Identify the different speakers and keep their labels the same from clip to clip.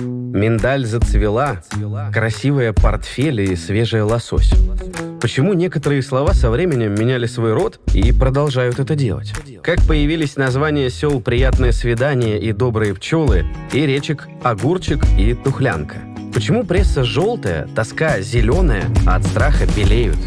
Speaker 1: Миндаль зацвела, красивая портфель и свежая лосось. Почему некоторые слова со временем меняли свой род и продолжают это делать? Как появились названия сел «Приятное свидание» и «Добрые пчелы» и речек «Огурчик» и «Тухлянка»? Почему пресса желтая, тоска зеленая, а от страха белеют?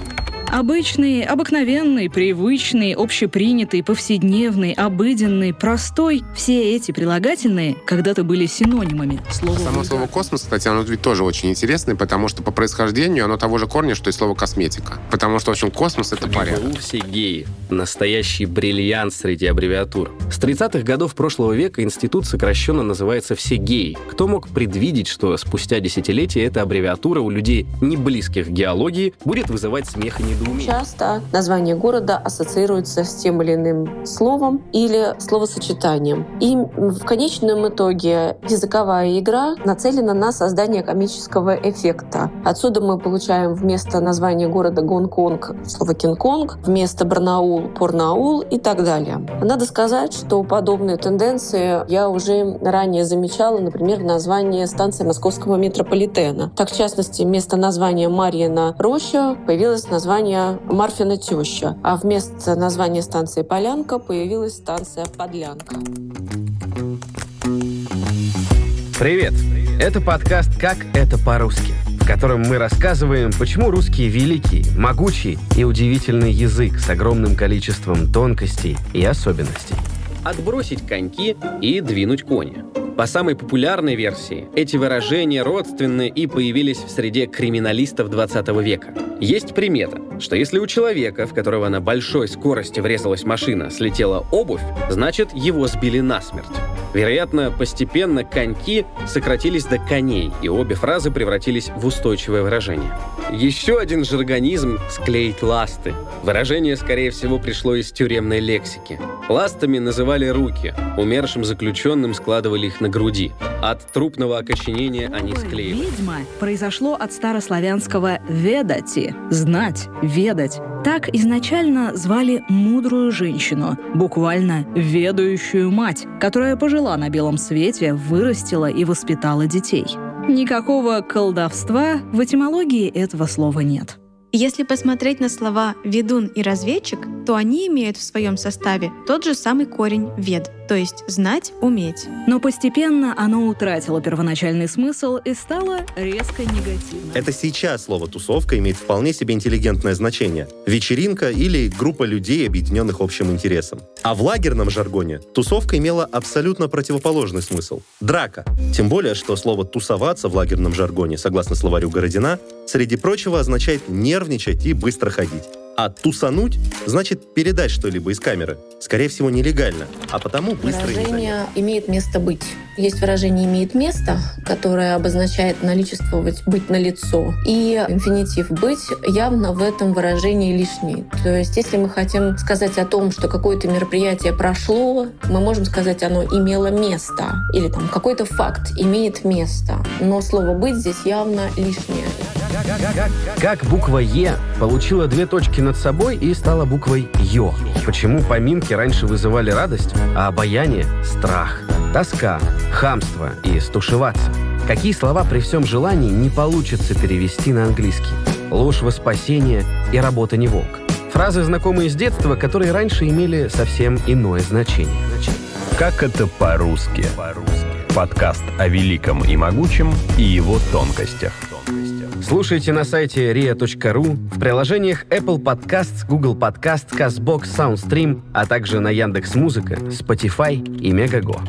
Speaker 2: Обычный, обыкновенный, привычный, общепринятый, повседневный, обыденный, простой – все эти прилагательные когда-то были синонимами.
Speaker 3: Слово Само слово «космос», кстати, оно ведь тоже очень интересное, потому что по происхождению оно того же корня, что и слово «косметика». Потому что, в общем, космос — это порядок.
Speaker 1: все геи. Настоящий бриллиант среди аббревиатур. С 30-х годов прошлого века институт сокращенно называется «Все геи». Кто мог предвидеть, что спустя десятилетия эта аббревиатура у людей, не близких к геологии, будет вызывать смех и недоумение?
Speaker 4: Часто название города ассоциируется с тем или иным словом или словосочетанием. И в конечном итоге языковая игра нацелена на создание комического эффекта. Отсюда мы получаем вместо названия города Гонконг слово Кинг-Конг, вместо Барнаул — Порнаул и так далее. Надо сказать, что подобные тенденции я уже ранее замечала, например, в названии станции московского метрополитена. Так, в частности, вместо названия Марьина роща появилось название название Марфина теща, а вместо названия станции Полянка появилась станция Подлянка.
Speaker 1: Привет! Это подкаст «Как это по-русски», в котором мы рассказываем, почему русский великий, могучий и удивительный язык с огромным количеством тонкостей и особенностей. Отбросить коньки и двинуть кони. По самой популярной версии, эти выражения родственны и появились в среде криминалистов 20 века. Есть примета, что если у человека, в которого на большой скорости врезалась машина, слетела обувь, значит его сбили насмерть. Вероятно, постепенно коньки сократились до коней, и обе фразы превратились в устойчивое выражение. Еще один жаргонизм — склеить ласты. Выражение, скорее всего, пришло из тюремной лексики. Ластами называли руки, умершим заключенным складывали их на груди. От трупного окоченения они склеивали.
Speaker 2: Ведьма произошло от старославянского «ведати» — знать, ведать. Так изначально звали мудрую женщину, буквально ведающую мать, которая пожила на белом свете, вырастила и воспитала детей. Никакого колдовства в этимологии этого слова нет.
Speaker 5: Если посмотреть на слова «ведун» и «разведчик», то они имеют в своем составе тот же самый корень «вед», то есть «знать, уметь».
Speaker 2: Но постепенно оно утратило первоначальный смысл и стало резко негативным.
Speaker 6: Это сейчас слово «тусовка» имеет вполне себе интеллигентное значение. Вечеринка или группа людей, объединенных общим интересом. А в лагерном жаргоне тусовка имела абсолютно противоположный смысл — драка. Тем более, что слово «тусоваться» в лагерном жаргоне, согласно словарю Городина, среди прочего означает нервничать и быстро ходить. А тусануть значит передать что-либо из камеры. Скорее всего, нелегально, а потому быстро
Speaker 4: Выражение имеет место быть. Есть выражение «имеет место», которое обозначает наличествовать, быть на лицо. И инфинитив «быть» явно в этом выражении лишний. То есть, если мы хотим сказать о том, что какое-то мероприятие прошло, мы можем сказать, оно имело место. Или там какой-то факт имеет место. Но слово «быть» здесь явно лишнее.
Speaker 1: Как буква «Е» получила две точки над собой и стала буквой «Ё»? Почему поминки раньше вызывали радость, а обаяние — страх? Тоска, хамство и стушеваться. Какие слова при всем желании не получится перевести на английский? Ложь во спасение и работа не волк. Фразы, знакомые с детства, которые раньше имели совсем иное значение.
Speaker 7: Как это по-русски? Подкаст о великом и могучем и его тонкостях.
Speaker 1: Слушайте на сайте ria.ru, в приложениях Apple Podcasts, Google Podcasts, CastBox, SoundStream, а также на Яндекс.Музыка, Spotify и Мегаго.